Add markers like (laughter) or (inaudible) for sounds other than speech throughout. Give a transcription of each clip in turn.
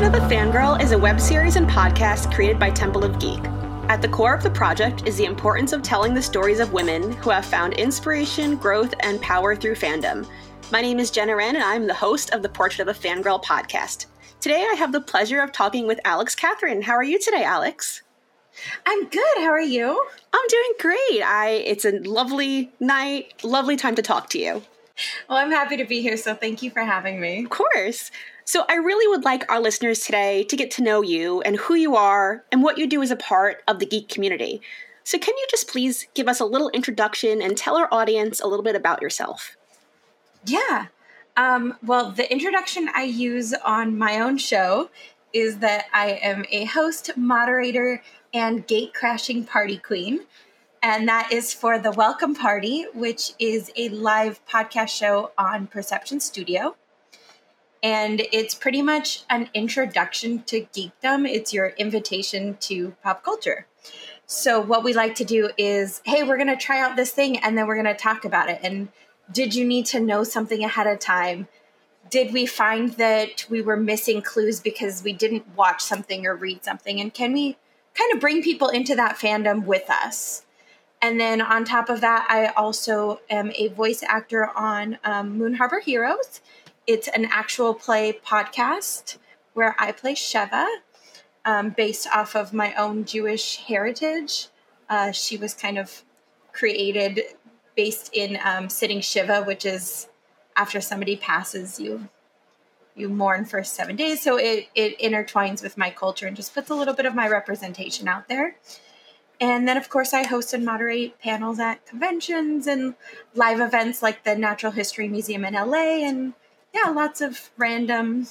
Portrait of a Fangirl is a web series and podcast created by Temple of Geek. At the core of the project is the importance of telling the stories of women who have found inspiration, growth, and power through fandom. My name is Jenna Wrenn, and I'm the host of the Portrait of a Fangirl podcast. Today, I have the pleasure of talking with Alix Catherine. How are you today, Alix? I'm good. How are you? I'm doing great. I it's a lovely night, lovely time to talk to you. Well, I'm happy to be here, so thank you for having me. Of course. So, I really would like our listeners today to get to know you and who you are and what you do as a part of the geek community. So, can you just please give us a little introduction and tell our audience a little bit about yourself? Yeah. Um, well, the introduction I use on my own show is that I am a host, moderator, and gate crashing party queen. And that is for the Welcome Party, which is a live podcast show on Perception Studio. And it's pretty much an introduction to geekdom. It's your invitation to pop culture. So, what we like to do is hey, we're going to try out this thing and then we're going to talk about it. And did you need to know something ahead of time? Did we find that we were missing clues because we didn't watch something or read something? And can we kind of bring people into that fandom with us? And then on top of that, I also am a voice actor on um, Moon Harbor Heroes. It's an actual play podcast where I play Sheva, um, based off of my own Jewish heritage. Uh, she was kind of created based in um, sitting Shiva, which is after somebody passes, you you mourn for seven days. So it it intertwines with my culture and just puts a little bit of my representation out there. And then, of course, I host and moderate panels at conventions and live events like the Natural History Museum in LA, and yeah, lots of random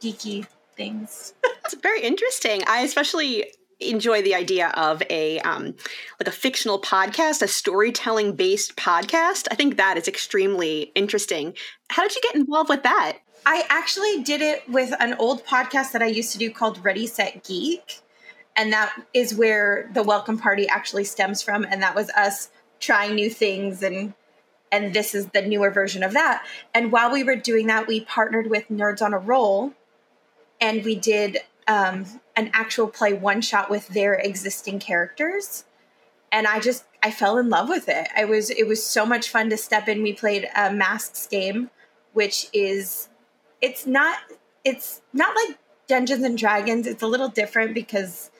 geeky things. it's very interesting. I especially enjoy the idea of a um, like a fictional podcast, a storytelling based podcast. I think that is extremely interesting. How did you get involved with that? I actually did it with an old podcast that I used to do called Ready Set Geek and that is where the welcome party actually stems from and that was us trying new things and and this is the newer version of that. And while we were doing that we partnered with nerds on a roll and we did um, an actual play one shot with their existing characters. And i just i fell in love with it. I was it was so much fun to step in. We played a masks game which is it's not it's not like dungeons and dragons. It's a little different because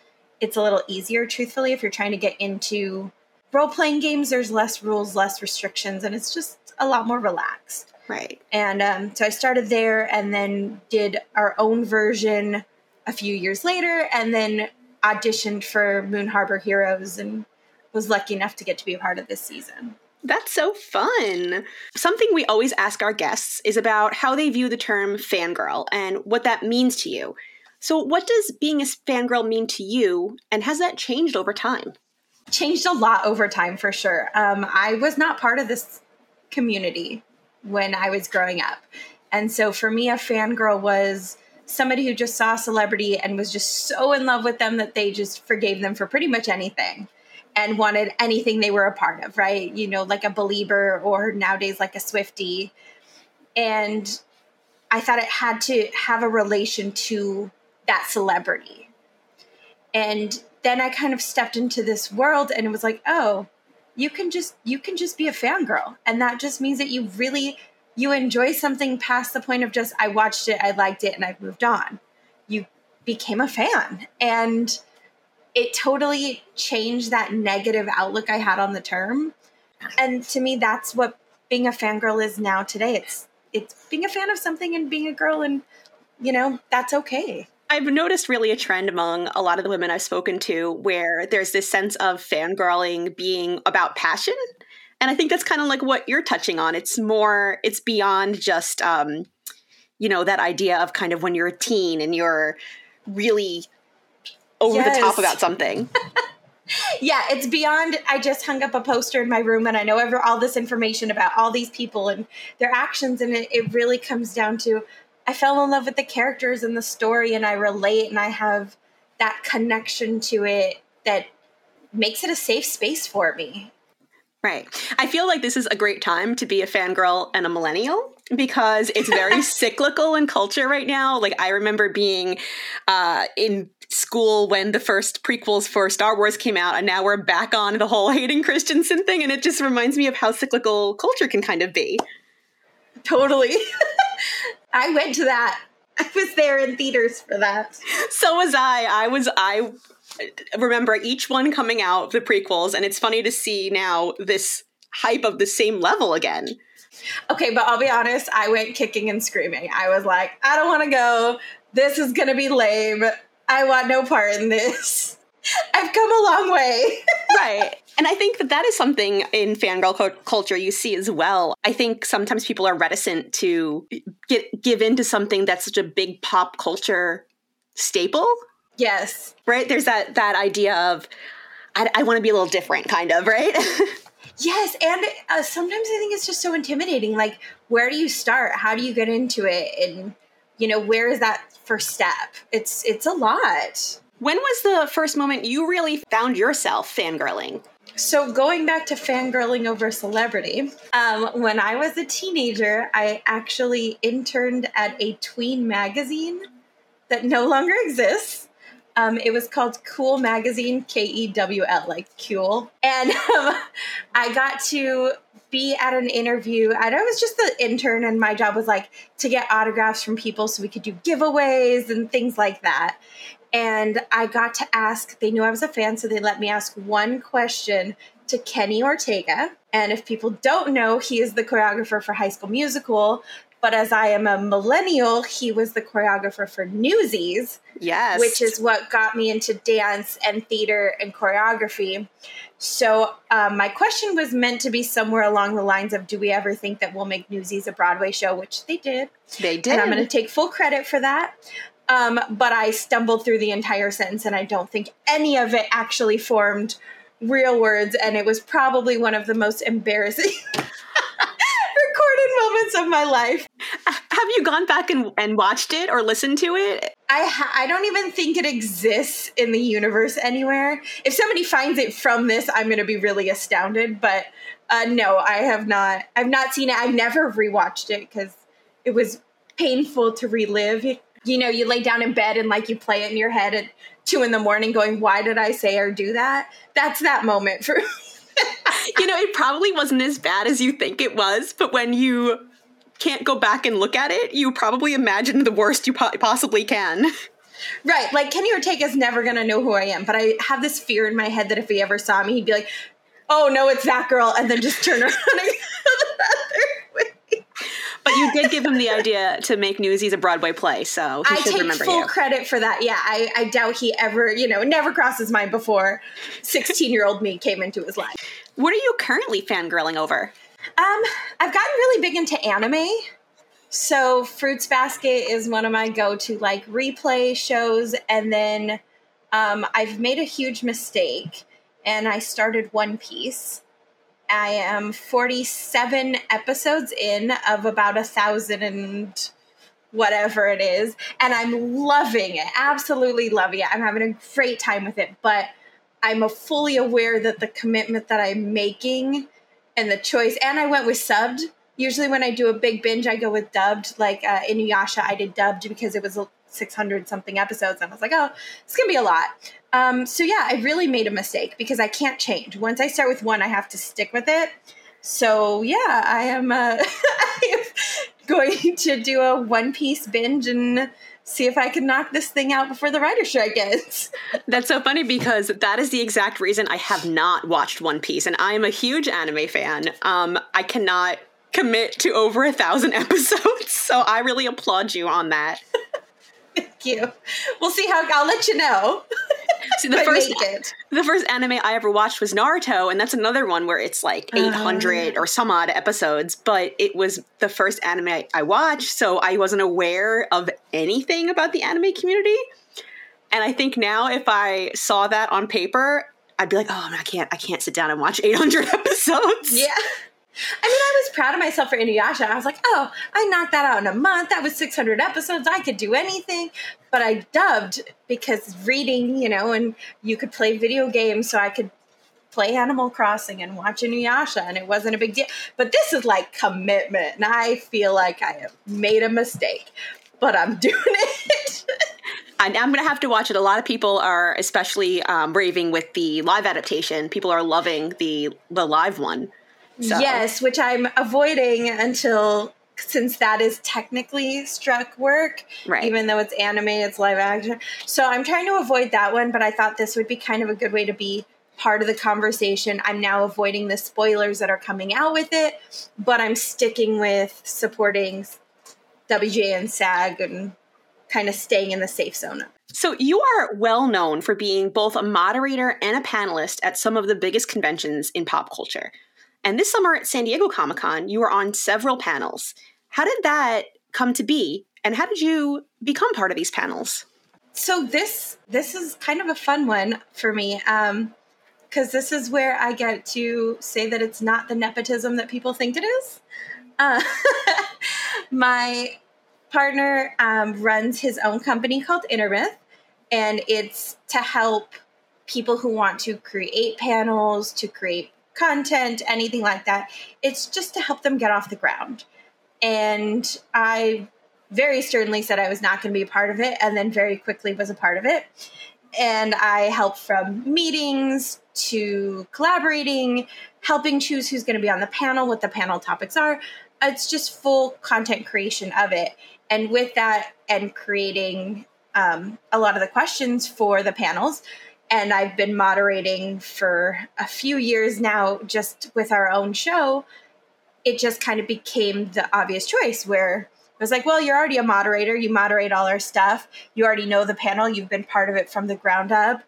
it's a little easier, truthfully, if you're trying to get into role playing games. There's less rules, less restrictions, and it's just a lot more relaxed. Right. And um, so I started there and then did our own version a few years later, and then auditioned for Moon Harbor Heroes and was lucky enough to get to be a part of this season. That's so fun. Something we always ask our guests is about how they view the term fangirl and what that means to you. So, what does being a fangirl mean to you, and has that changed over time? Changed a lot over time for sure. Um, I was not part of this community when I was growing up. And so for me, a fangirl was somebody who just saw a celebrity and was just so in love with them that they just forgave them for pretty much anything and wanted anything they were a part of, right? You know, like a believer or nowadays like a Swifty. And I thought it had to have a relation to that celebrity. And then I kind of stepped into this world and it was like, oh, you can just you can just be a fangirl. And that just means that you really you enjoy something past the point of just I watched it, I liked it, and I've moved on. You became a fan. And it totally changed that negative outlook I had on the term. And to me, that's what being a fangirl is now today. It's it's being a fan of something and being a girl and you know, that's okay. I've noticed really a trend among a lot of the women I've spoken to where there's this sense of fangirling being about passion. And I think that's kind of like what you're touching on. It's more, it's beyond just, um, you know, that idea of kind of when you're a teen and you're really over yes. the top about something. (laughs) yeah, it's beyond. I just hung up a poster in my room and I know every, all this information about all these people and their actions. And it, it really comes down to I fell in love with the characters and the story, and I relate, and I have that connection to it that makes it a safe space for me. Right. I feel like this is a great time to be a fangirl and a millennial because it's very (laughs) cyclical in culture right now. Like I remember being uh, in school when the first prequels for Star Wars came out, and now we're back on the whole Hayden Christensen thing, and it just reminds me of how cyclical culture can kind of be. Totally. (laughs) I went to that. (laughs) I was there in theaters for that. So was I. I was I remember each one coming out, the prequels, and it's funny to see now this hype of the same level again. Okay, but I'll be honest, I went kicking and screaming. I was like, I don't want to go. This is going to be lame. I want no part in this. (laughs) I've come a long way. (laughs) right. And I think that that is something in fangirl co- culture you see as well. I think sometimes people are reticent to get give into something that's such a big pop culture staple. Yes. Right? There's that that idea of I, I want to be a little different, kind of, right? (laughs) yes, and uh, sometimes I think it's just so intimidating. Like, where do you start? How do you get into it? And you know, where is that first step? It's it's a lot. When was the first moment you really found yourself fangirling? So, going back to fangirling over celebrity, um, when I was a teenager, I actually interned at a tween magazine that no longer exists. Um, it was called Cool Magazine, K E W L, like cool. And um, (laughs) I got to be at an interview. And I was just the intern, and my job was like to get autographs from people so we could do giveaways and things like that. And I got to ask, they knew I was a fan, so they let me ask one question to Kenny Ortega. And if people don't know, he is the choreographer for High School Musical. But as I am a millennial, he was the choreographer for Newsies. Yes. Which is what got me into dance and theater and choreography. So um, my question was meant to be somewhere along the lines of Do we ever think that we'll make Newsies a Broadway show? Which they did. They did. And I'm going to take full credit for that. Um, but I stumbled through the entire sentence and I don't think any of it actually formed real words. And it was probably one of the most embarrassing (laughs) recorded moments of my life. Have you gone back and, and watched it or listened to it? I ha- I don't even think it exists in the universe anywhere. If somebody finds it from this, I'm going to be really astounded. But uh, no, I have not. I've not seen it. I've never rewatched it because it was painful to relive. You know, you lay down in bed and like you play it in your head at two in the morning, going, "Why did I say or do that?" That's that moment for. (laughs) you know, it probably wasn't as bad as you think it was, but when you can't go back and look at it, you probably imagine the worst you po- possibly can. Right. Like Kenny Ortega's never going to know who I am, but I have this fear in my head that if he ever saw me, he'd be like, oh no, it's that girl, and then just turn around and But you did give him the idea to make Newsies a Broadway play, so he I should take full you. credit for that. Yeah, I, I doubt he ever, you know, never crossed his mind before 16 year old me came into his life. What are you currently fangirling over? Um, I've gotten really big into anime. So Fruits Basket is one of my go-to like replay shows, and then um, I've made a huge mistake, and I started One Piece. I am 47 episodes in of about a thousand and whatever it is, and I'm loving it. Absolutely loving it. I'm having a great time with it, but I'm fully aware that the commitment that I'm making and the choice, and I went with subbed. Usually, when I do a big binge, I go with dubbed. Like uh, Inuyasha, I did dubbed because it was 600 something episodes, and I was like, oh, it's gonna be a lot. Um, so yeah, I really made a mistake because I can't change. Once I start with one, I have to stick with it. So yeah, I am, uh, I (laughs) am going to do a One Piece binge and see if I can knock this thing out before the writer strike ends. (laughs) That's so funny because that is the exact reason I have not watched One Piece, and I am a huge anime fan. Um, I cannot commit to over a thousand (laughs) episodes, so I really applaud you on that. You. We'll see how I'll let you know. (laughs) See, the first the first anime I ever watched was Naruto, and that's another one where it's like eight hundred uh. or some odd episodes. But it was the first anime I watched, so I wasn't aware of anything about the anime community. And I think now, if I saw that on paper, I'd be like, "Oh, I can't, I can't sit down and watch eight hundred (laughs) episodes." Yeah. I mean, I was proud of myself for Inuyasha. I was like, oh, I knocked that out in a month. That was 600 episodes. I could do anything. But I dubbed because reading, you know, and you could play video games, so I could play Animal Crossing and watch Inuyasha, and it wasn't a big deal. But this is like commitment, and I feel like I have made a mistake, but I'm (laughs) doing it. I'm going to have to watch it. A lot of people are especially um, raving with the live adaptation. People are loving the the live one. So. Yes, which I'm avoiding until since that is technically struck work, right. even though it's anime, it's live action. So I'm trying to avoid that one, but I thought this would be kind of a good way to be part of the conversation. I'm now avoiding the spoilers that are coming out with it, but I'm sticking with supporting WGA and SAG and kind of staying in the safe zone. So, you are well known for being both a moderator and a panelist at some of the biggest conventions in pop culture. And this summer at San Diego Comic Con, you were on several panels. How did that come to be? And how did you become part of these panels? So this this is kind of a fun one for me. Um, because this is where I get to say that it's not the nepotism that people think it is. Uh, (laughs) my partner um, runs his own company called Intermyth, and it's to help people who want to create panels, to create content, anything like that. It's just to help them get off the ground. And I very sternly said I was not going to be a part of it, and then very quickly was a part of it. And I helped from meetings to collaborating, helping choose who's going to be on the panel, what the panel topics are. It's just full content creation of it. And with that, and creating um, a lot of the questions for the panels, and I've been moderating for a few years now, just with our own show. It just kind of became the obvious choice where I was like, well, you're already a moderator. You moderate all our stuff. You already know the panel. You've been part of it from the ground up.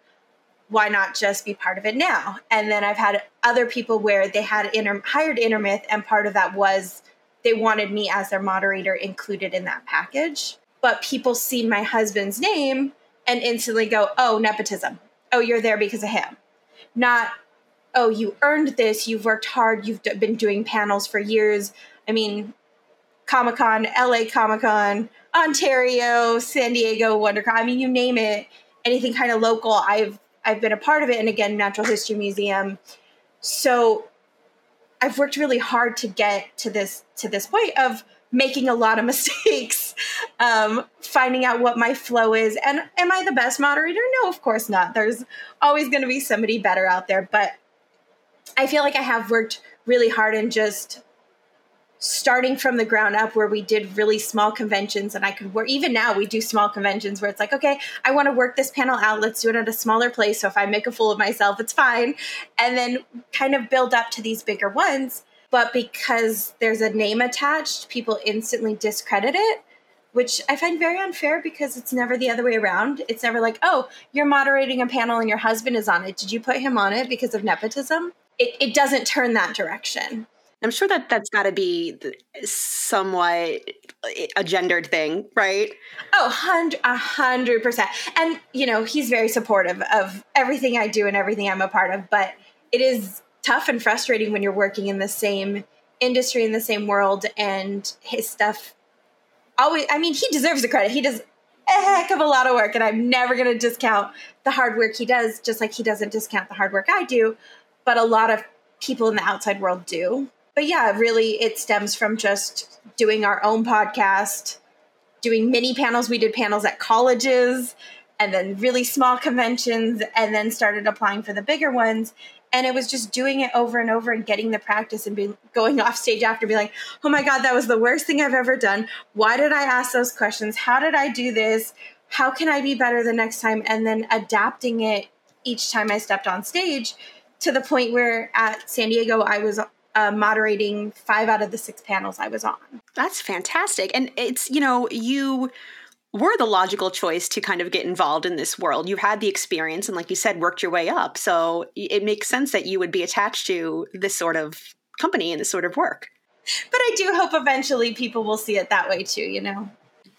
Why not just be part of it now? And then I've had other people where they had inter- hired Intermyth, and part of that was they wanted me as their moderator included in that package. But people see my husband's name and instantly go, oh, nepotism oh, you're there because of him. Not, oh, you earned this, you've worked hard, you've been doing panels for years. I mean, Comic Con, LA Comic Con, Ontario, San Diego, WonderCon. I mean, you name it, anything kind of local. I've I've been a part of it, and again, Natural History Museum. So I've worked really hard to get to this to this point of making a lot of (laughs) mistakes, um, finding out what my flow is. And am I the best moderator? No, of course not. There's always going to be somebody better out there. But I feel like I have worked really hard and just starting from the ground up where we did really small conventions and I could work even now we do small conventions where it's like okay I want to work this panel out let's do it at a smaller place so if I make a fool of myself it's fine and then kind of build up to these bigger ones but because there's a name attached, people instantly discredit it, which I find very unfair because it's never the other way around. It's never like, oh, you're moderating a panel and your husband is on it. Did you put him on it because of nepotism? It, it doesn't turn that direction. I'm sure that that's got to be somewhat a gendered thing, right? Oh, a hundred percent. And you know, he's very supportive of everything I do and everything I'm a part of. But it is tough and frustrating when you're working in the same industry in the same world and his stuff always i mean he deserves the credit. He does a heck of a lot of work and i'm never going to discount the hard work he does just like he doesn't discount the hard work i do but a lot of people in the outside world do. But yeah really it stems from just doing our own podcast doing mini panels. We did panels at colleges and then really small conventions and then started applying for the bigger ones and it was just doing it over and over and getting the practice and being going off stage after being like oh my god that was the worst thing i've ever done. Why did i ask those questions? How did i do this? How can i be better the next time? And then adapting it each time i stepped on stage to the point where at san diego i was uh, moderating five out of the six panels i was on. That's fantastic. And it's you know you were the logical choice to kind of get involved in this world. You had the experience and, like you said, worked your way up. So it makes sense that you would be attached to this sort of company and this sort of work. But I do hope eventually people will see it that way too, you know?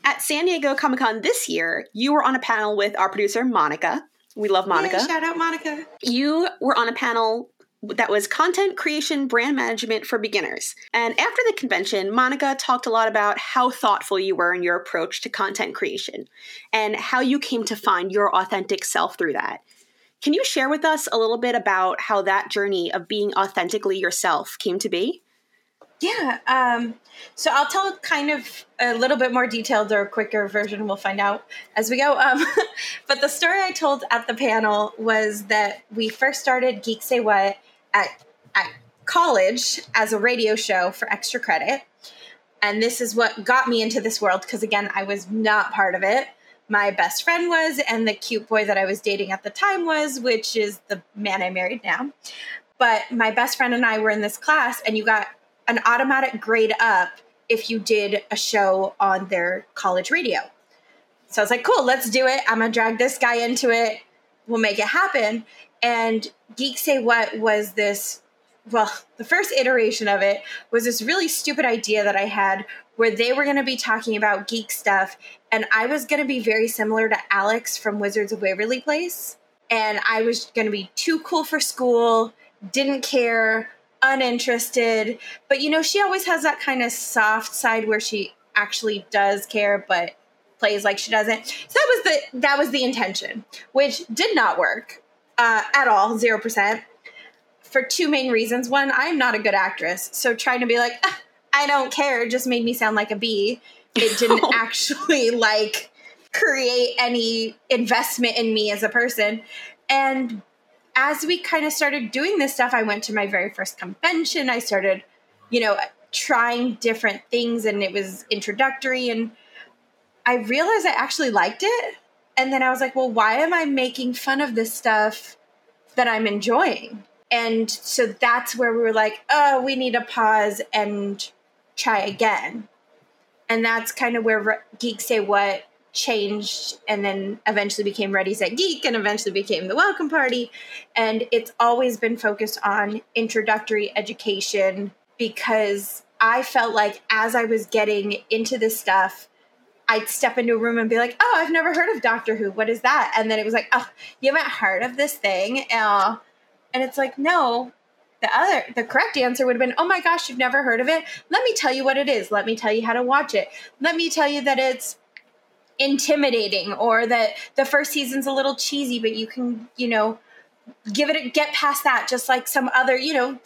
At San Diego Comic Con this year, you were on a panel with our producer, Monica. We love Monica. Yeah, shout out Monica. You were on a panel that was content creation brand management for beginners. And after the convention, Monica talked a lot about how thoughtful you were in your approach to content creation and how you came to find your authentic self through that. Can you share with us a little bit about how that journey of being authentically yourself came to be? Yeah. Um, so I'll tell kind of a little bit more detailed or quicker version. We'll find out as we go. Um, (laughs) but the story I told at the panel was that we first started Geek Say What at, at college as a radio show for extra credit. And this is what got me into this world because, again, I was not part of it. My best friend was, and the cute boy that I was dating at the time was, which is the man I married now. But my best friend and I were in this class, and you got an automatic grade up if you did a show on their college radio. So I was like, cool, let's do it. I'm gonna drag this guy into it. We'll make it happen. And Geek Say What was this, well, the first iteration of it was this really stupid idea that I had where they were gonna be talking about geek stuff. And I was gonna be very similar to Alex from Wizards of Waverly Place. And I was gonna be too cool for school, didn't care, uninterested. But you know, she always has that kind of soft side where she actually does care, but plays like she doesn't. So that was the that was the intention, which did not work uh, at all, zero percent. For two main reasons. One, I'm not a good actress, so trying to be like, ah, I don't care, just made me sound like a bee. It didn't (laughs) actually like create any investment in me as a person. And as we kind of started doing this stuff, I went to my very first convention. I started, you know, trying different things and it was introductory and I realized I actually liked it. And then I was like, well, why am I making fun of this stuff that I'm enjoying? And so that's where we were like, oh, we need to pause and try again. And that's kind of where Geek Say What changed and then eventually became Ready Set Geek and eventually became the Welcome Party. And it's always been focused on introductory education because I felt like as I was getting into this stuff, I'd step into a room and be like, "Oh, I've never heard of Doctor Who. What is that?" And then it was like, "Oh, you haven't heard of this thing?" Uh, and it's like, "No." The other, the correct answer would have been, "Oh my gosh, you've never heard of it? Let me tell you what it is. Let me tell you how to watch it. Let me tell you that it's intimidating or that the first season's a little cheesy but you can you know give it a, get past that just like some other you know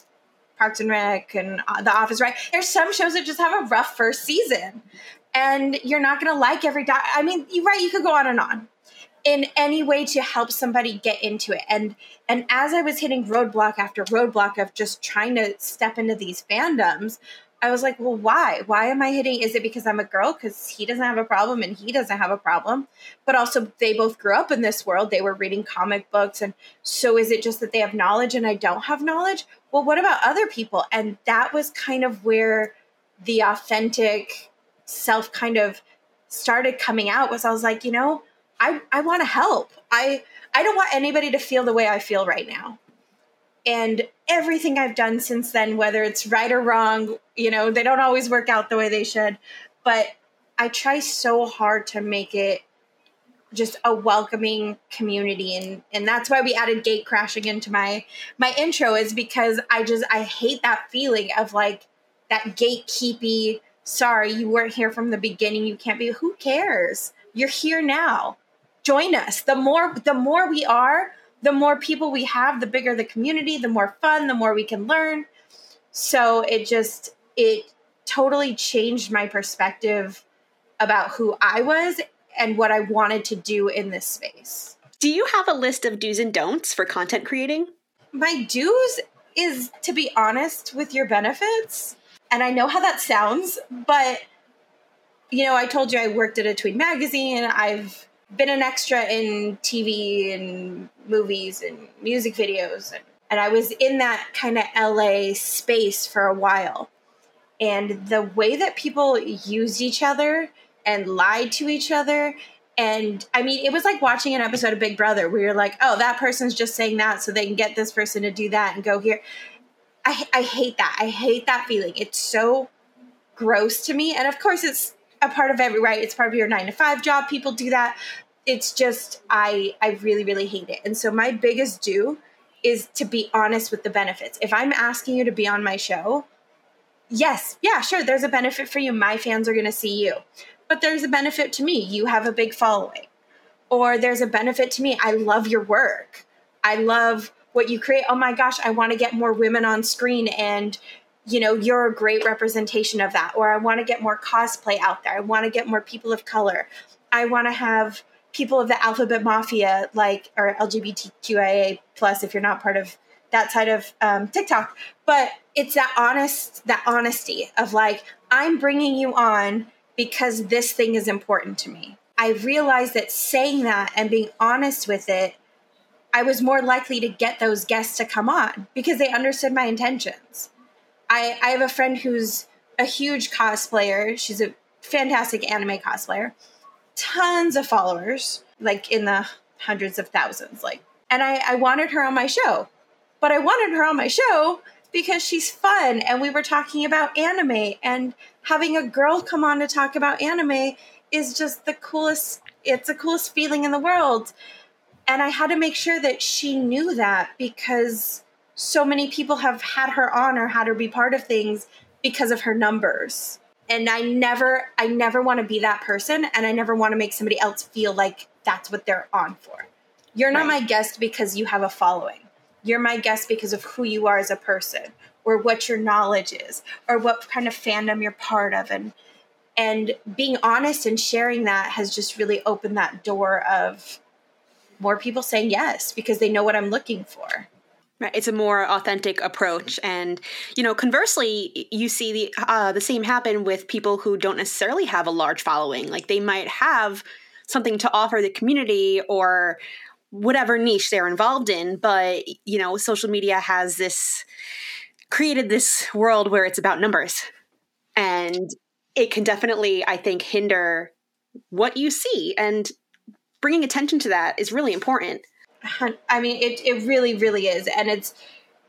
parks and rec and uh, the office right there's some shows that just have a rough first season and you're not going to like every do- i mean you're right you could go on and on in any way to help somebody get into it and and as i was hitting roadblock after roadblock of just trying to step into these fandoms I was like, well, why? Why am I hitting? Is it because I'm a girl? Because he doesn't have a problem and he doesn't have a problem. But also, they both grew up in this world. They were reading comic books. And so, is it just that they have knowledge and I don't have knowledge? Well, what about other people? And that was kind of where the authentic self kind of started coming out was I was like, you know, I, I want to help. I I don't want anybody to feel the way I feel right now and everything I've done since then, whether it's right or wrong, you know, they don't always work out the way they should, but I try so hard to make it just a welcoming community and and that's why we added gate crashing into my my intro is because I just I hate that feeling of like that gatekeepy sorry you weren't here from the beginning you can't be who cares you're here now join us the more the more we are the more people we have, the bigger the community, the more fun, the more we can learn. So it just, it totally changed my perspective about who I was and what I wanted to do in this space. Do you have a list of do's and don'ts for content creating? My do's is to be honest with your benefits. And I know how that sounds, but you know, I told you I worked at a tween magazine. I've been an extra in TV and movies and music videos. And, and I was in that kind of LA space for a while. And the way that people used each other and lied to each other. And I mean, it was like watching an episode of Big Brother where you're like, oh, that person's just saying that so they can get this person to do that and go here. I, I hate that. I hate that feeling. It's so gross to me. And of course, it's a part of every right? It's part of your nine to five job. People do that. It's just i i really really hate it. And so my biggest do is to be honest with the benefits. If i'm asking you to be on my show yes yeah sure there's a benefit for you. My fans are going to see you. But there's a benefit to me. You have a big following. Or there's a benefit to me. I love your work. I love what you create. Oh my gosh, I want to get more women on screen and you know, you're a great representation of that. Or I want to get more cosplay out there. I want to get more people of color. I want to have people of the alphabet mafia, like, or LGBTQIA plus, if you're not part of that side of um, TikTok. But it's that honest, that honesty of like, I'm bringing you on because this thing is important to me. I realize that saying that and being honest with it, I was more likely to get those guests to come on because they understood my intentions. I, I have a friend who's a huge cosplayer. She's a fantastic anime cosplayer, tons of followers, like in the hundreds of thousands. Like, and I, I wanted her on my show, but I wanted her on my show because she's fun and we were talking about anime and having a girl come on to talk about anime is just the coolest it's the coolest feeling in the world and i had to make sure that she knew that because so many people have had her on or had her be part of things because of her numbers. And i never i never want to be that person and i never want to make somebody else feel like that's what they're on for. You're not right. my guest because you have a following. You're my guest because of who you are as a person or what your knowledge is or what kind of fandom you're part of. And and being honest and sharing that has just really opened that door of more people saying yes because they know what I'm looking for. Right. It's a more authentic approach, and you know, conversely, you see the uh, the same happen with people who don't necessarily have a large following. Like they might have something to offer the community, or whatever niche they're involved in but you know social media has this created this world where it's about numbers and it can definitely i think hinder what you see and bringing attention to that is really important i mean it, it really really is and it's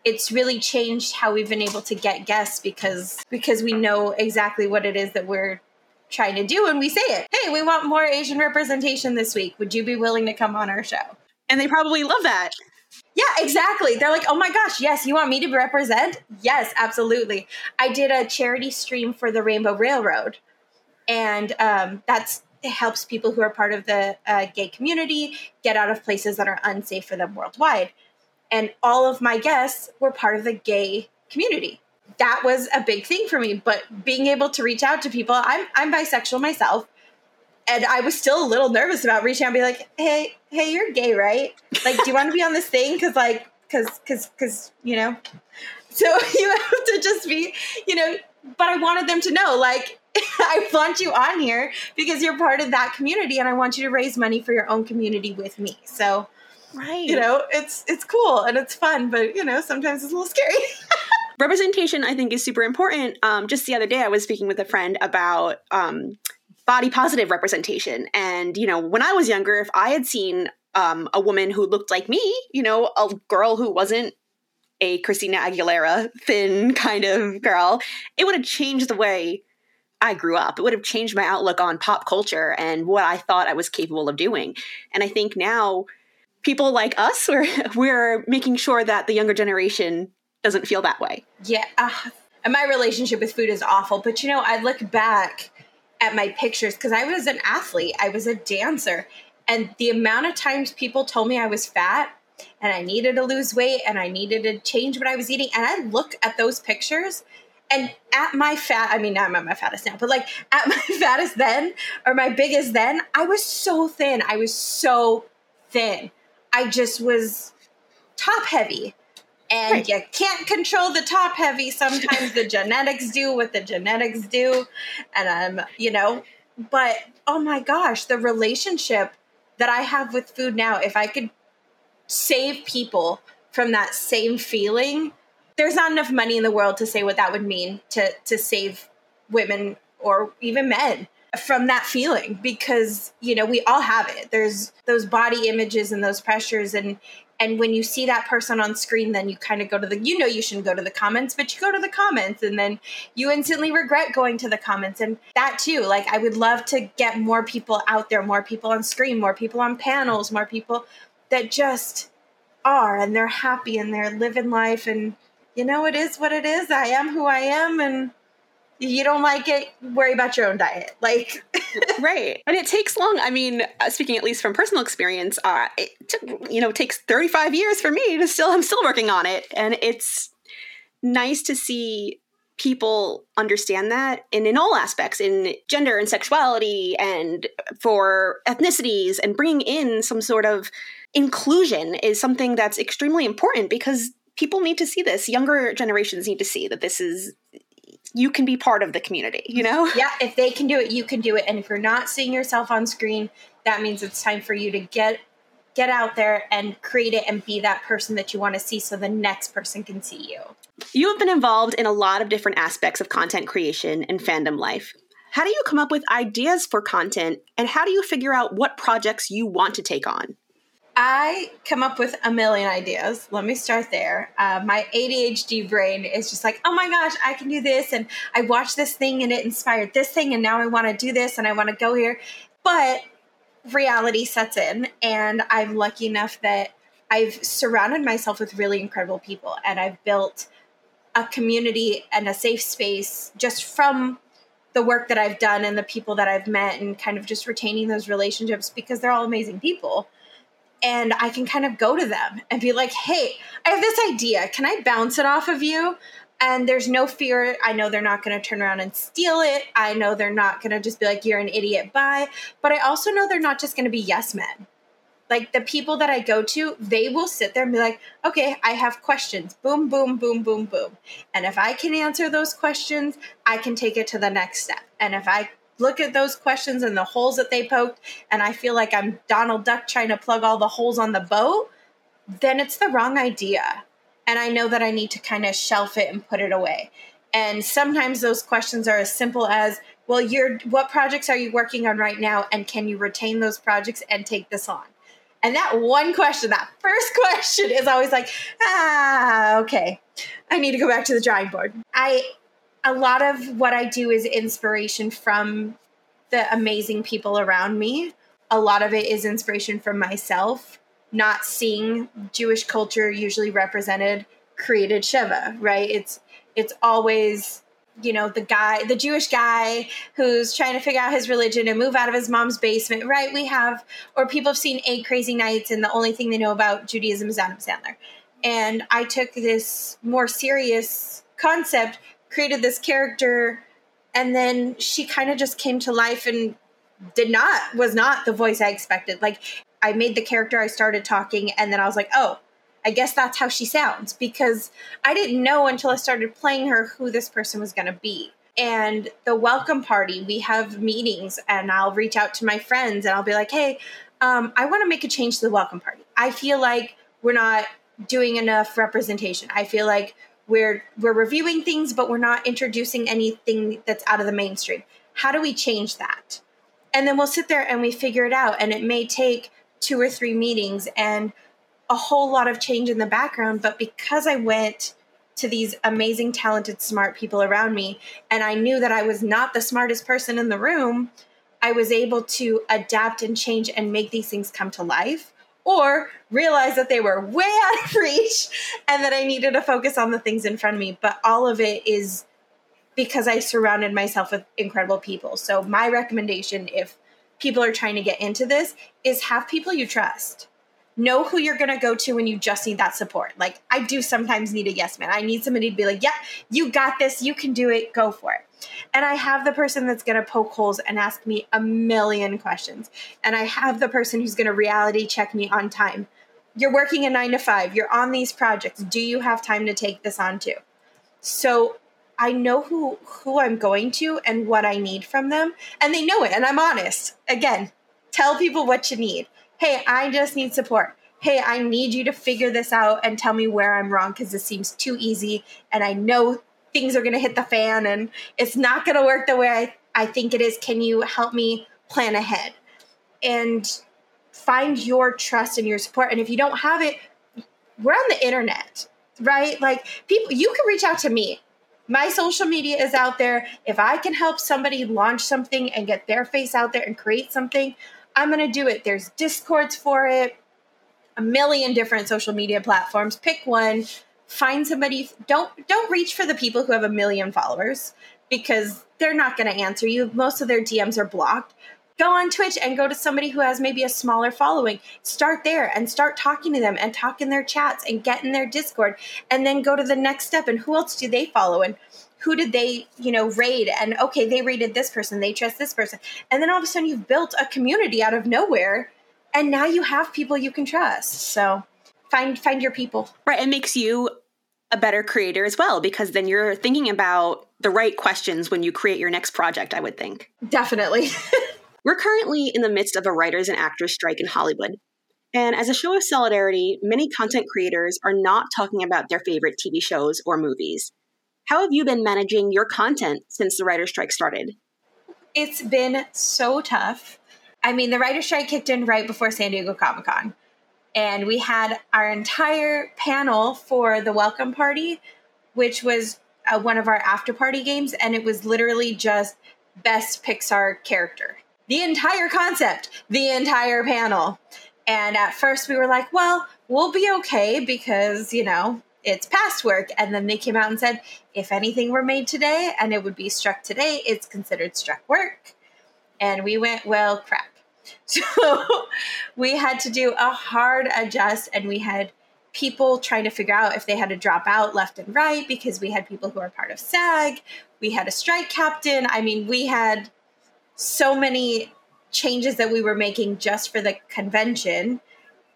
it's really changed how we've been able to get guests because because we know exactly what it is that we're trying to do and we say it hey we want more asian representation this week would you be willing to come on our show and they probably love that. Yeah, exactly. They're like, oh my gosh, yes, you want me to represent? Yes, absolutely. I did a charity stream for the Rainbow Railroad, and um, that's helps people who are part of the uh, gay community get out of places that are unsafe for them worldwide. And all of my guests were part of the gay community. That was a big thing for me. But being able to reach out to people, I'm I'm bisexual myself and I was still a little nervous about reaching out and be like, hey, hey, you're gay, right? Like, do you want to be on this thing? Cause like, cause, cause, cause, you know, so (laughs) you have to just be, you know, but I wanted them to know, like, (laughs) I want you on here because you're part of that community and I want you to raise money for your own community with me. So, right. You know, it's, it's cool and it's fun, but you know, sometimes it's a little scary. (laughs) representation i think is super important um, just the other day i was speaking with a friend about um, body positive representation. And, you know, when I was younger, if I had seen um, a woman who looked like me, you know, a girl who wasn't a Christina Aguilera thin kind of girl, it would have changed the way I grew up. It would have changed my outlook on pop culture and what I thought I was capable of doing. And I think now people like us, (laughs) we're, we're making sure that the younger generation doesn't feel that way. Yeah. Uh, and my relationship with food is awful. But, you know, I look back at my pictures because I was an athlete, I was a dancer. And the amount of times people told me I was fat and I needed to lose weight and I needed to change what I was eating. And I look at those pictures and at my fat, I mean, I'm at my fattest now, but like at (laughs) my fattest then or my biggest then, I was so thin. I was so thin. I just was top heavy and right. you can't control the top heavy. Sometimes the (laughs) genetics do what the genetics do, and I'm, um, you know, but oh my gosh, the relationship that I have with food now, if I could save people from that same feeling, there's not enough money in the world to say what that would mean to to save women or even men from that feeling because you know we all have it. There's those body images and those pressures and and when you see that person on screen then you kind of go to the you know you shouldn't go to the comments but you go to the comments and then you instantly regret going to the comments and that too. Like i would love to get more people out there more people on screen more people on panels more people that just are and they're happy and they're living life and you know it is what it is i am who i am and you don't like it worry about your own diet (laughs) like right. And it takes long. I mean, uh, speaking at least from personal experience, uh, it took, you know, takes 35 years for me to still, I'm still working on it. And it's nice to see people understand that and in all aspects in gender and sexuality and for ethnicities and bringing in some sort of inclusion is something that's extremely important because people need to see this younger generations need to see that this is you can be part of the community, you know? Yeah, if they can do it, you can do it. And if you're not seeing yourself on screen, that means it's time for you to get get out there and create it and be that person that you want to see so the next person can see you. You have been involved in a lot of different aspects of content creation and fandom life. How do you come up with ideas for content and how do you figure out what projects you want to take on? I come up with a million ideas. Let me start there. Uh, my ADHD brain is just like, oh my gosh, I can do this. And I watched this thing and it inspired this thing. And now I want to do this and I want to go here. But reality sets in. And I'm lucky enough that I've surrounded myself with really incredible people and I've built a community and a safe space just from the work that I've done and the people that I've met and kind of just retaining those relationships because they're all amazing people and I can kind of go to them and be like, hey, I have this idea. Can I bounce it off of you? And there's no fear. I know they're not going to turn around and steal it. I know they're not going to just be like, you're an idiot, bye. But I also know they're not just going to be yes men. Like the people that I go to, they will sit there and be like, okay, I have questions. Boom, boom, boom, boom, boom. And if I can answer those questions, I can take it to the next step. And if I look at those questions and the holes that they poked, and I feel like I'm Donald Duck trying to plug all the holes on the boat, then it's the wrong idea. And I know that I need to kind of shelf it and put it away. And sometimes those questions are as simple as, well, you're what projects are you working on right now? And can you retain those projects and take this on? And that one question, that first (laughs) question is always like, ah, okay, I need to go back to the drawing board. I a lot of what I do is inspiration from the amazing people around me. A lot of it is inspiration from myself, not seeing Jewish culture usually represented created Shiva, right? It's it's always you know the guy the jewish guy who's trying to figure out his religion and move out of his mom's basement right we have or people have seen eight crazy nights and the only thing they know about judaism is adam sandler and i took this more serious concept created this character and then she kind of just came to life and did not was not the voice I expected. Like I made the character, I started talking, and then I was like, oh, I guess that's how she sounds because I didn't know until I started playing her who this person was going to be. And the welcome party, we have meetings, and I'll reach out to my friends and I'll be like, hey, um, I want to make a change to the welcome party. I feel like we're not doing enough representation. I feel like we're we're reviewing things but we're not introducing anything that's out of the mainstream. How do we change that? And then we'll sit there and we figure it out and it may take two or three meetings and a whole lot of change in the background but because i went to these amazing talented smart people around me and i knew that i was not the smartest person in the room i was able to adapt and change and make these things come to life or realize that they were way out of reach and that I needed to focus on the things in front of me. But all of it is because I surrounded myself with incredible people. So, my recommendation, if people are trying to get into this, is have people you trust. Know who you're going to go to when you just need that support. Like, I do sometimes need a yes man. I need somebody to be like, yeah, you got this. You can do it. Go for it. And I have the person that's going to poke holes and ask me a million questions. And I have the person who's going to reality check me on time. You're working a nine to five, you're on these projects. Do you have time to take this on too? So I know who who I'm going to and what I need from them, and they know it. And I'm honest. Again, tell people what you need. Hey, I just need support. Hey, I need you to figure this out and tell me where I'm wrong because this seems too easy, and I know things are going to hit the fan and it's not going to work the way I, I think it is. Can you help me plan ahead? And find your trust and your support. And if you don't have it, we're on the internet, right? Like people, you can reach out to me. My social media is out there. If I can help somebody launch something and get their face out there and create something, I'm going to do it. There's discords for it, a million different social media platforms. Pick one find somebody don't don't reach for the people who have a million followers because they're not going to answer you. Most of their DMs are blocked. Go on Twitch and go to somebody who has maybe a smaller following. Start there and start talking to them and talk in their chats and get in their Discord and then go to the next step. And who else do they follow? And who did they, you know, raid? And okay, they raided this person, they trust this person. And then all of a sudden you've built a community out of nowhere and now you have people you can trust. So find find your people. Right. It makes you a better creator as well because then you're thinking about the right questions when you create your next project, I would think. Definitely. (laughs) We're currently in the midst of a writers and actors strike in Hollywood. And as a show of solidarity, many content creators are not talking about their favorite TV shows or movies. How have you been managing your content since the writer's strike started? It's been so tough. I mean, the writer's strike kicked in right before San Diego Comic Con. And we had our entire panel for the welcome party, which was uh, one of our after party games. And it was literally just best Pixar character. The entire concept, the entire panel. And at first we were like, well, we'll be okay because, you know, it's past work. And then they came out and said, if anything were made today and it would be struck today, it's considered struck work. And we went, well, crap. (laughs) So we had to do a hard adjust and we had people trying to figure out if they had to drop out left and right because we had people who are part of SAG. We had a strike captain. I mean, we had so many changes that we were making just for the convention.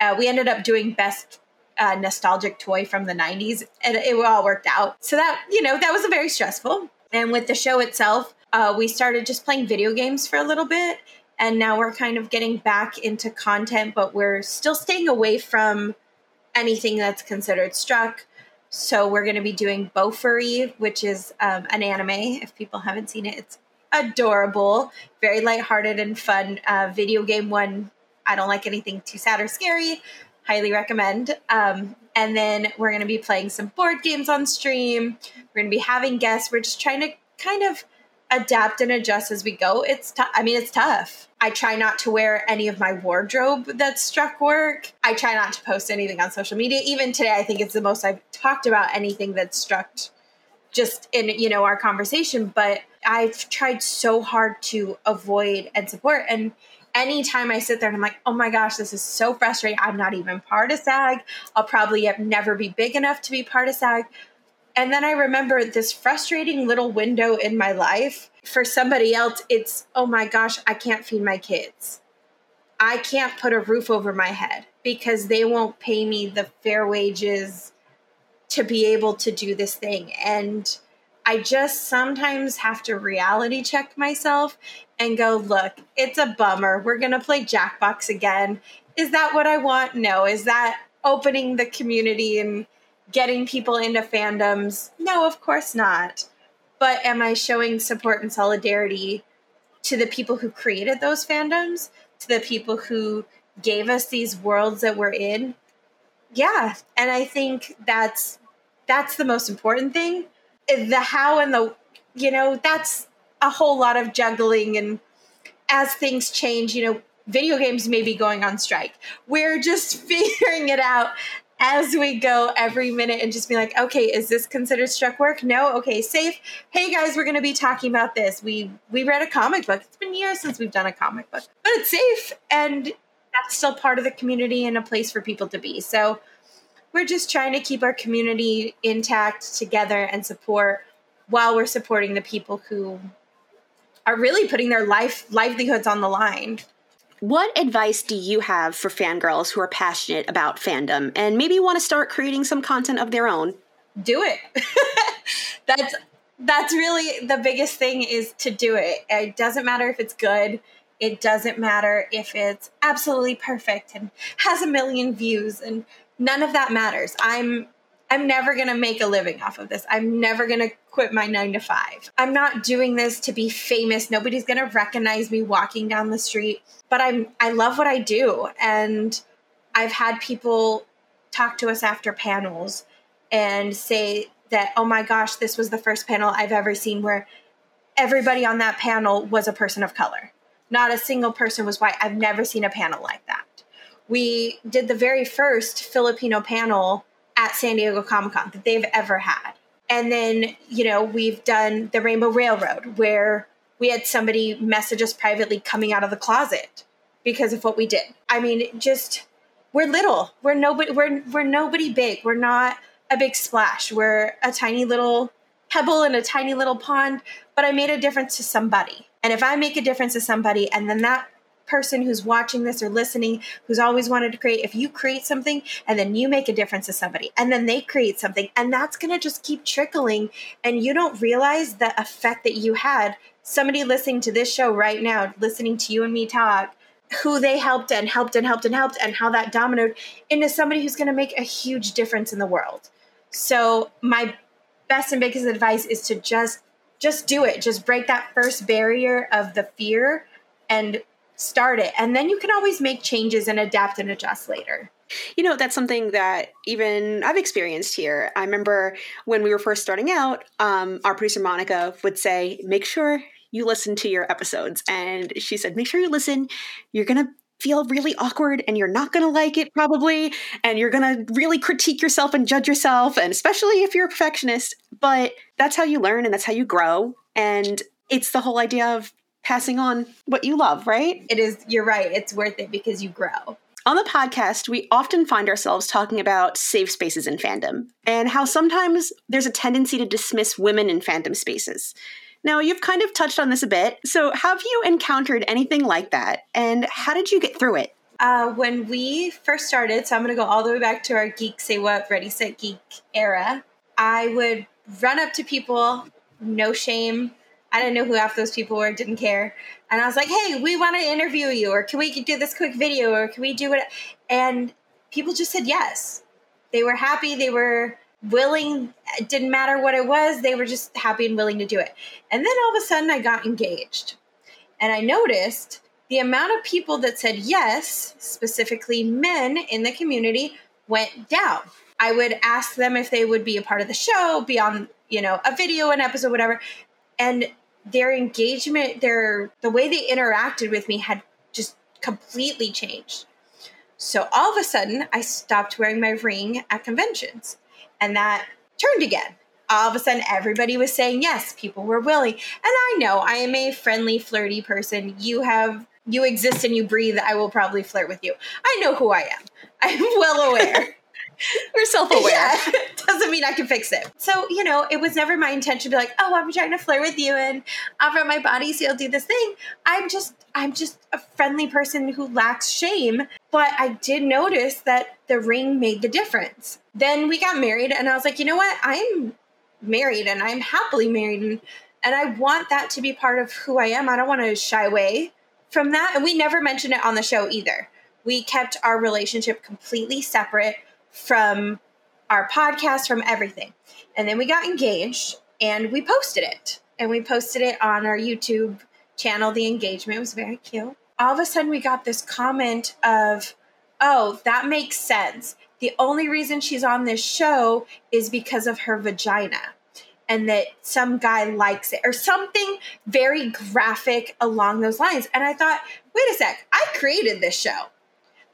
Uh, we ended up doing best uh, nostalgic toy from the 90s and it all worked out. So that, you know, that was very stressful. And with the show itself, uh, we started just playing video games for a little bit. And now we're kind of getting back into content, but we're still staying away from anything that's considered struck. So we're going to be doing Bofuri, which is um, an anime. If people haven't seen it, it's adorable, very lighthearted and fun uh, video game one. I don't like anything too sad or scary. Highly recommend. Um, and then we're going to be playing some board games on stream. We're going to be having guests. We're just trying to kind of adapt and adjust as we go. It's tough. I mean, it's tough. I try not to wear any of my wardrobe that's struck work. I try not to post anything on social media. Even today, I think it's the most I've talked about anything that's struck just in you know our conversation but i've tried so hard to avoid and support and anytime i sit there and i'm like oh my gosh this is so frustrating i'm not even part of sag i'll probably never be big enough to be part of sag and then i remember this frustrating little window in my life for somebody else it's oh my gosh i can't feed my kids i can't put a roof over my head because they won't pay me the fair wages to be able to do this thing. And I just sometimes have to reality check myself and go, look, it's a bummer. We're going to play Jackbox again. Is that what I want? No. Is that opening the community and getting people into fandoms? No, of course not. But am I showing support and solidarity to the people who created those fandoms, to the people who gave us these worlds that we're in? yeah and i think that's that's the most important thing the how and the you know that's a whole lot of juggling and as things change you know video games may be going on strike we're just (laughs) figuring it out as we go every minute and just be like okay is this considered struck work? No? Okay safe? Hey guys we're going to be talking about this. We we read a comic book. It's been years since we've done a comic book but it's safe and that's still part of the community and a place for people to be. So we're just trying to keep our community intact together and support while we're supporting the people who are really putting their life livelihoods on the line. What advice do you have for fangirls who are passionate about fandom and maybe want to start creating some content of their own? Do it. (laughs) that's that's really the biggest thing is to do it. It doesn't matter if it's good. It doesn't matter if it's absolutely perfect and has a million views and none of that matters. I'm I'm never going to make a living off of this. I'm never going to quit my 9 to 5. I'm not doing this to be famous. Nobody's going to recognize me walking down the street, but I'm I love what I do and I've had people talk to us after panels and say that oh my gosh, this was the first panel I've ever seen where everybody on that panel was a person of color. Not a single person was white. I've never seen a panel like that. We did the very first Filipino panel at San Diego Comic Con that they've ever had. And then, you know, we've done the Rainbow Railroad where we had somebody message us privately coming out of the closet because of what we did. I mean, just we're little. We're nobody we're we're nobody big. We're not a big splash. We're a tiny little pebble in a tiny little pond, but I made a difference to somebody. And if I make a difference to somebody and then that person who's watching this or listening who's always wanted to create, if you create something and then you make a difference to somebody and then they create something, and that's going to just keep trickling, and you don't realize the effect that you had. Somebody listening to this show right now, listening to you and me talk, who they helped and helped and helped and helped, and how that dominoed into somebody who's going to make a huge difference in the world. So, my best and biggest advice is to just just do it just break that first barrier of the fear and start it. And then you can always make changes and adapt and adjust later. You know, that's something that even I've experienced here. I remember when we were first starting out, um, our producer Monica would say, make sure you listen to your episodes. And she said, make sure you listen. You're going to feel really awkward and you're not going to like it probably. And you're going to really critique yourself and judge yourself. And especially if you're a perfectionist. But that's how you learn and that's how you grow. And it's the whole idea of passing on what you love, right? It is, you're right. It's worth it because you grow. On the podcast, we often find ourselves talking about safe spaces in fandom and how sometimes there's a tendency to dismiss women in fandom spaces. Now, you've kind of touched on this a bit. So, have you encountered anything like that? And how did you get through it? Uh, when we first started, so I'm going to go all the way back to our Geek Say What, Ready Set Geek era, I would run up to people, no shame, I didn't know who half those people were, didn't care. And I was like, hey, we want to interview you, or can we do this quick video, or can we do it? And people just said yes. They were happy, they were willing, it didn't matter what it was, they were just happy and willing to do it. And then all of a sudden, I got engaged. And I noticed the amount of people that said yes, specifically men in the community, went down. I would ask them if they would be a part of the show, be on, you know, a video, an episode, whatever and their engagement their the way they interacted with me had just completely changed. So all of a sudden i stopped wearing my ring at conventions and that turned again. All of a sudden everybody was saying yes people were willing. And i know i am a friendly flirty person. You have you exist and you breathe. I will probably flirt with you. I know who i am. I'm well aware (laughs) We're self aware. (laughs) Yeah, doesn't mean I can fix it. So, you know, it was never my intention to be like, oh, I'm trying to flirt with you and offer my body so you'll do this thing. I'm just, I'm just a friendly person who lacks shame. But I did notice that the ring made the difference. Then we got married, and I was like, you know what? I'm married and I'm happily married. And, and I want that to be part of who I am. I don't want to shy away from that. And we never mentioned it on the show either. We kept our relationship completely separate from our podcast, from everything. And then we got engaged and we posted it. And we posted it on our YouTube channel. The engagement was very cute. All of a sudden, we got this comment of, oh, that makes sense. The only reason she's on this show is because of her vagina and that some guy likes it or something very graphic along those lines. And I thought, wait a sec, I created this show.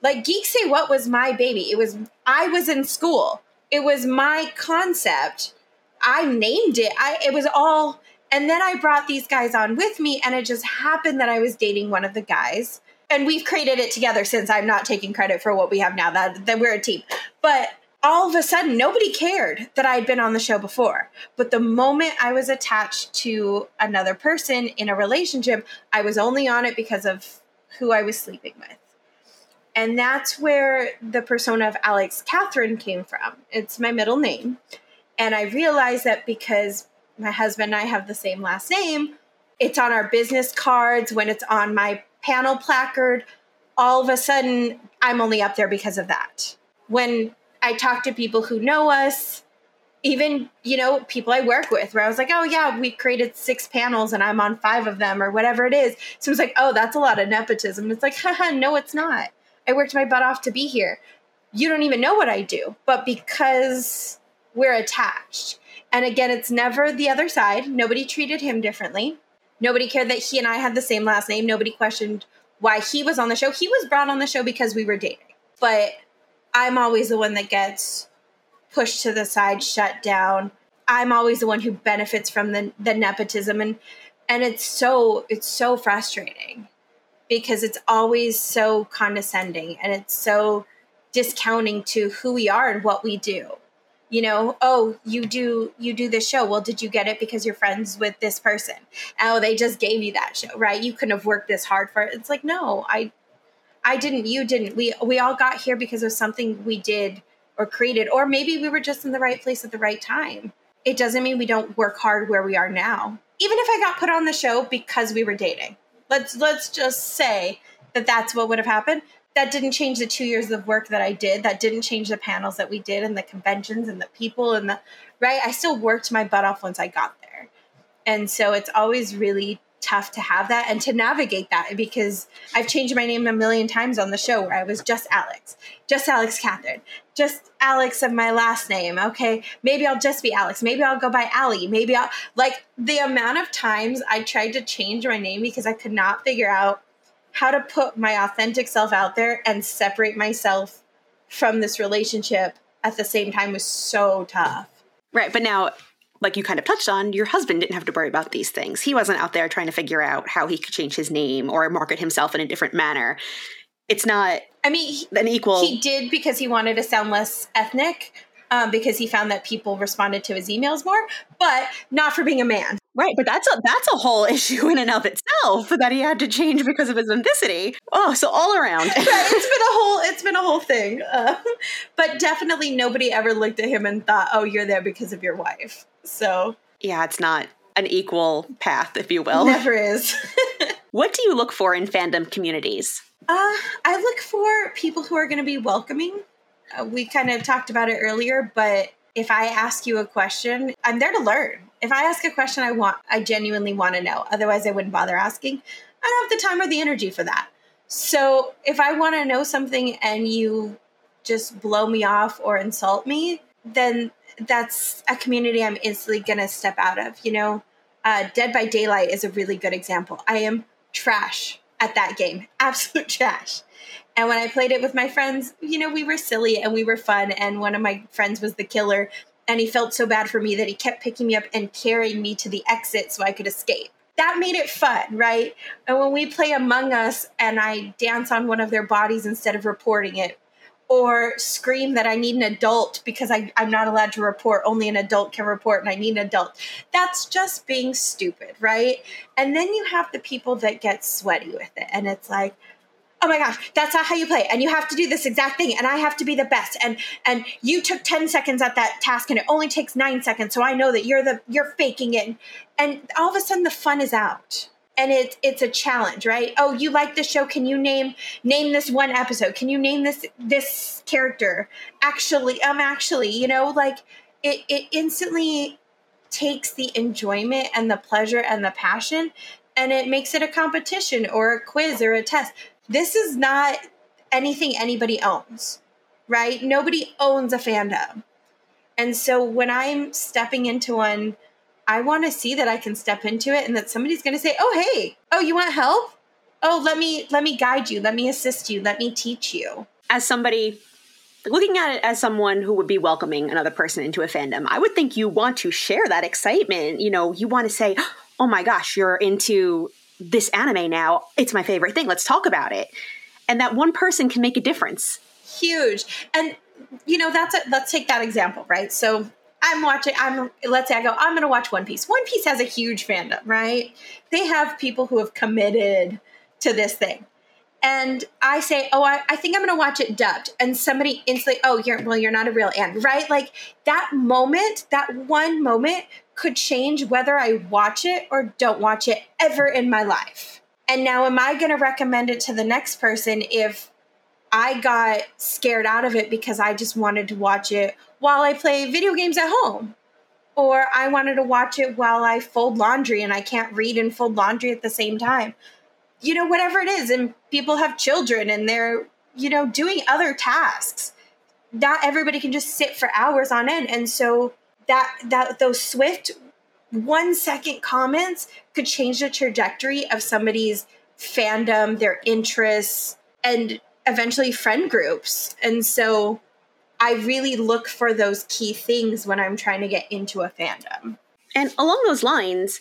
Like Geek Say What was my baby. It was I was in school. It was my concept. I named it. I it was all and then I brought these guys on with me and it just happened that I was dating one of the guys. And we've created it together since I'm not taking credit for what we have now. That that we're a team. But all of a sudden nobody cared that I had been on the show before. But the moment I was attached to another person in a relationship, I was only on it because of who I was sleeping with. And that's where the persona of Alix Catherine came from. It's my middle name. And I realized that because my husband and I have the same last name, it's on our business cards, when it's on my panel placard, all of a sudden I'm only up there because of that. When I talk to people who know us, even, you know, people I work with, where I was like, oh, yeah, we created six panels and I'm on five of them or whatever it is. So it's like, oh, that's a lot of nepotism. It's like, (laughs) haha, no, it's not. I worked my butt off to be here. You don't even know what I do, but because we're attached. And again, it's never the other side. Nobody treated him differently. Nobody cared that he and I had the same last name. Nobody questioned why he was on the show. He was brought on the show because we were dating. But I'm always the one that gets pushed to the side, shut down. I'm always the one who benefits from the the nepotism and and it's so it's so frustrating because it's always so condescending and it's so discounting to who we are and what we do. You know oh you do you do this show. Well did you get it because you're friends with this person? Oh they just gave you that show right? You couldn't have worked this hard for it. It's like no i i didn't you didn't. We we all got here because of something we did or created or maybe we were just in the right place at the right time. It doesn't mean we don't work hard where we are now. Even if i got put on the show because we were dating let's let's just say that that's what would have happened that didn't change the two years of work that I did. That didn't change the panels that we did and the conventions and the people and the right. I still worked my butt off once I got there. And so it's always really tough to have that and to navigate that because I've changed my name a million times on the show where I was just Alix, just Alix Catherine, just Alix of my last name. Okay, maybe I'll just be Alix. Maybe I'll go by Ali. Maybe I'll like the amount of times I tried to change my name because I could not figure out how to put my authentic self out there and separate myself from this relationship at the same time was so tough. Right. But now, like you kind of touched on, your husband didn't have to worry about these things. He wasn't out there trying to figure out how he could change his name or market himself in a different manner. It's not. I mean, he, an equal. He did because he wanted to sound less ethnic, um, because he found that people responded to his emails more, but not for being a man. Right, but that's a that's a whole (laughs) issue in and of itself that he had to change because of his ethnicity. Oh, so all around, (laughs) right, it's been a whole it's been a whole thing. Uh, (laughs) but definitely nobody ever looked at him and thought, "Oh, you're there because of your wife." So yeah, it's not an equal path, if you will. Never is. (laughs) what do you look for in fandom communities? Uh, I look for people who are going to be welcoming. Uh, we kind of talked about it earlier, but if I ask you a question, I'm there to learn if I ask a question, I want, I genuinely want to know. Otherwise, I wouldn't bother asking. I don't have the time or the energy for that. So if I want to know something and you just blow me off or insult me, then that's a community I'm instantly to step out of. You know, uh, Dead by Daylight is a really good example. I am trash at that game, (laughs) absolute trash. And when I played it with my friends, you know, we were silly and we were fun. And one of my friends was the killer and he felt so bad for me that he kept picking me up and carrying me to the exit so I could escape. That made it fun, right? And when we play Among Us and I dance on one of their bodies instead of reporting it, or scream that I need an adult because I, am not allowed to report, only an adult can report and I need an adult. That's just being stupid, right? And then you have the people that get sweaty with it. And it's like, oh my gosh that's not how you play. And you have to do this exact thing. And i have to be the best. And and you took 10 seconds at that task and it only takes 9 seconds. So i know that you're the you're faking it. And all of a sudden the fun is out and it's it's a challenge right oh you like the show can you name name this one episode can you name this this character actually um actually you know like it it instantly takes the enjoyment and the pleasure and the passion and it makes it a competition or a quiz or a test this is not anything anybody owns, right? Nobody owns a fandom. And so when I'm stepping into one, I want to see that I can step into it and that somebody's going to say, "Oh, hey. Oh, you want help? Oh, let me let me guide you. Let me assist you. Let me teach you." As somebody looking at it as someone who would be welcoming another person into a fandom, I would think you want to share that excitement. You know, you want to say, "Oh my gosh, you're into this anime now. It's my favorite thing. Let's talk about it. And that one person can make a difference. Huge. And you know, that's a, let's take that example, right? So I'm watching, I'm, let's say I go, I'm going to watch One Piece. One Piece has a huge fandom, right? They have people who have committed to this thing. And I say, oh, I, I think I'm going to watch it dubbed. And somebody instantly, oh, you're, well, you're not a real Anne, right? Like that moment, that one moment could change whether I watch it or don't watch it ever in my life. And now, am I going to recommend it to the next person if I got scared out of it because I just wanted to watch it while I play video games at home? Or I wanted to watch it while I fold laundry and I can't read and fold laundry at the same time. You know, whatever it is. And people have children and they're, you know, doing other tasks. Not everybody can just sit for hours on end. And so that that those swift one second comments could change the trajectory of somebody's fandom, their interests, and eventually friend groups. And so I really look for those key things when I'm trying to get into a fandom. And along those lines,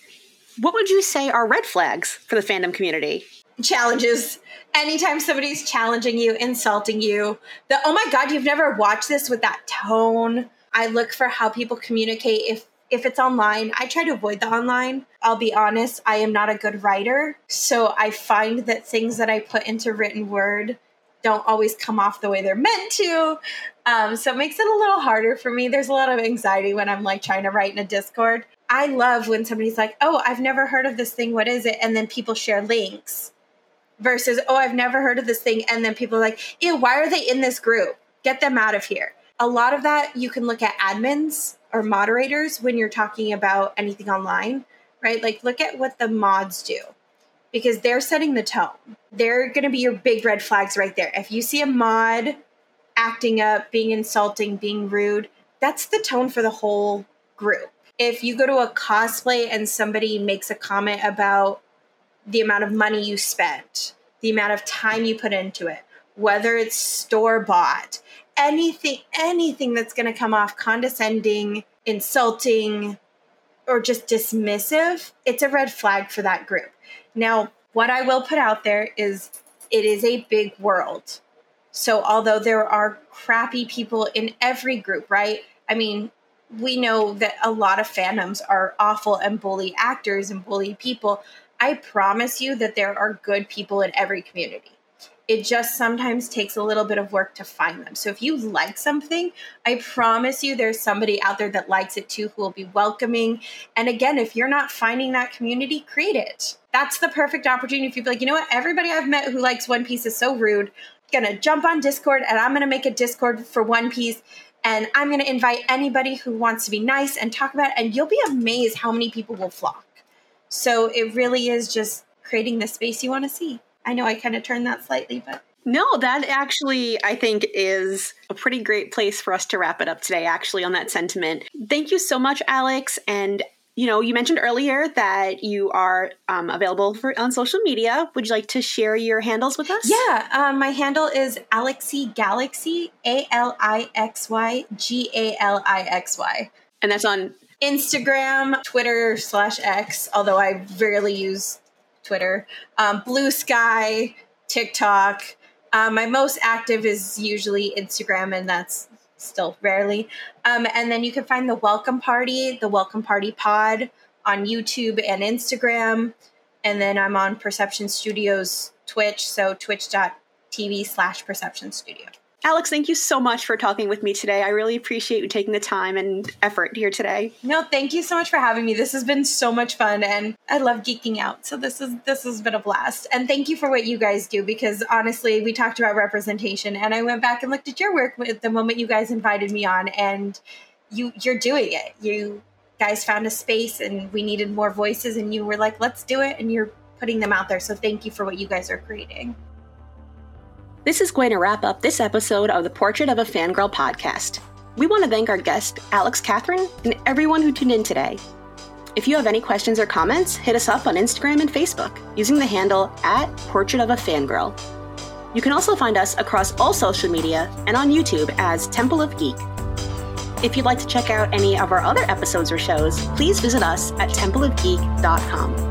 what would you say are red flags for the fandom community? Challenges. Anytime somebody's challenging you, insulting you, the oh my god, you've never watched this with that tone. I look for how people communicate if if it's online, I try to avoid the online. I'll be honest, I am not a good writer. So I find that things that I put into written word don't always come off the way they're meant to. Um, so it makes it a little harder for me. There's a lot of anxiety when I'm like trying to write in a Discord. I love when somebody's like, oh, I've never heard of this thing. What is it? And then people share links versus, oh, I've never heard of this thing. And then people are like, ew, why are they in this group? Get them out of here. A lot of that you can look at admins or moderators when you're talking about anything online, right? Like, look at what the mods do because they're setting the tone. They're going to be your big red flags right there. If you see a mod acting up, being insulting, being rude, that's the tone for the whole group if you go to a cosplay and somebody makes a comment about the amount of money you spent, the amount of time you put into it, whether it's store bought, anything, anything that's going to come off condescending, insulting, or just dismissive, it's a red flag for that group. Now, what I will put out there is it is a big world. So, although there are crappy people in every group, right? I mean, we know that a lot of fandoms are awful and bully actors and bully people. I promise you that there are good people in every community. It just sometimes takes a little bit of work to find them. So if you like something, I promise you there's somebody out there that likes it too who will be welcoming. And again, if you're not finding that community, create it. That's the perfect opportunity if you be like, you know what, everybody I've met who likes One Piece is so rude. I'm gonna jump on Discord and I'm gonna make a Discord for One Piece and I'm going to invite anybody who wants to be nice and talk about it. And you'll be amazed how many people will flock. So it really is just creating the space you want to see. I know I kind of turned that slightly, but. No, that actually, I think, is a pretty great place for us to wrap it up today, actually, on that sentiment. Thank you so much, Alix. And you know, you mentioned earlier that you are um, available for on social media. Would you like to share your handles with us? Yeah, um, my handle is Alixy Galaxy, A L I X Y G A L I X Y, and that's on Instagram, Twitter slash X. Although I rarely use Twitter, um, Blue Sky, TikTok. Um, my most active is usually Instagram, and that's still rarely. Um, and then you can find the Welcome Party, the Welcome Party Pod on YouTube and Instagram. And then I'm on Perception Studios Twitch, so twitch.tv slash perception studio. Alix, thank you so much for talking with me today. I really appreciate you taking the time and effort here today. No, thank you so much for having me. This has been so much fun and I love geeking out. So this is this has been a blast. And thank you for what you guys do because honestly, we talked about representation and I went back and looked at your work the moment you guys invited me on and you you're doing it. You guys found a space and we needed more voices and you were like, "Let's do it." And you're putting them out there. So thank you for what you guys are creating. This is going to wrap up this episode of the Portrait of a Fangirl podcast. We want to thank our guest, Alix Catherine, and everyone who tuned in today. If you have any questions or comments, hit us up on Instagram and Facebook using the handle at Portrait of a Fangirl. You can also find us across all social media and on YouTube as Temple of Geek. If you'd like to check out any of our other episodes or shows, please visit us at templeofgeek.com.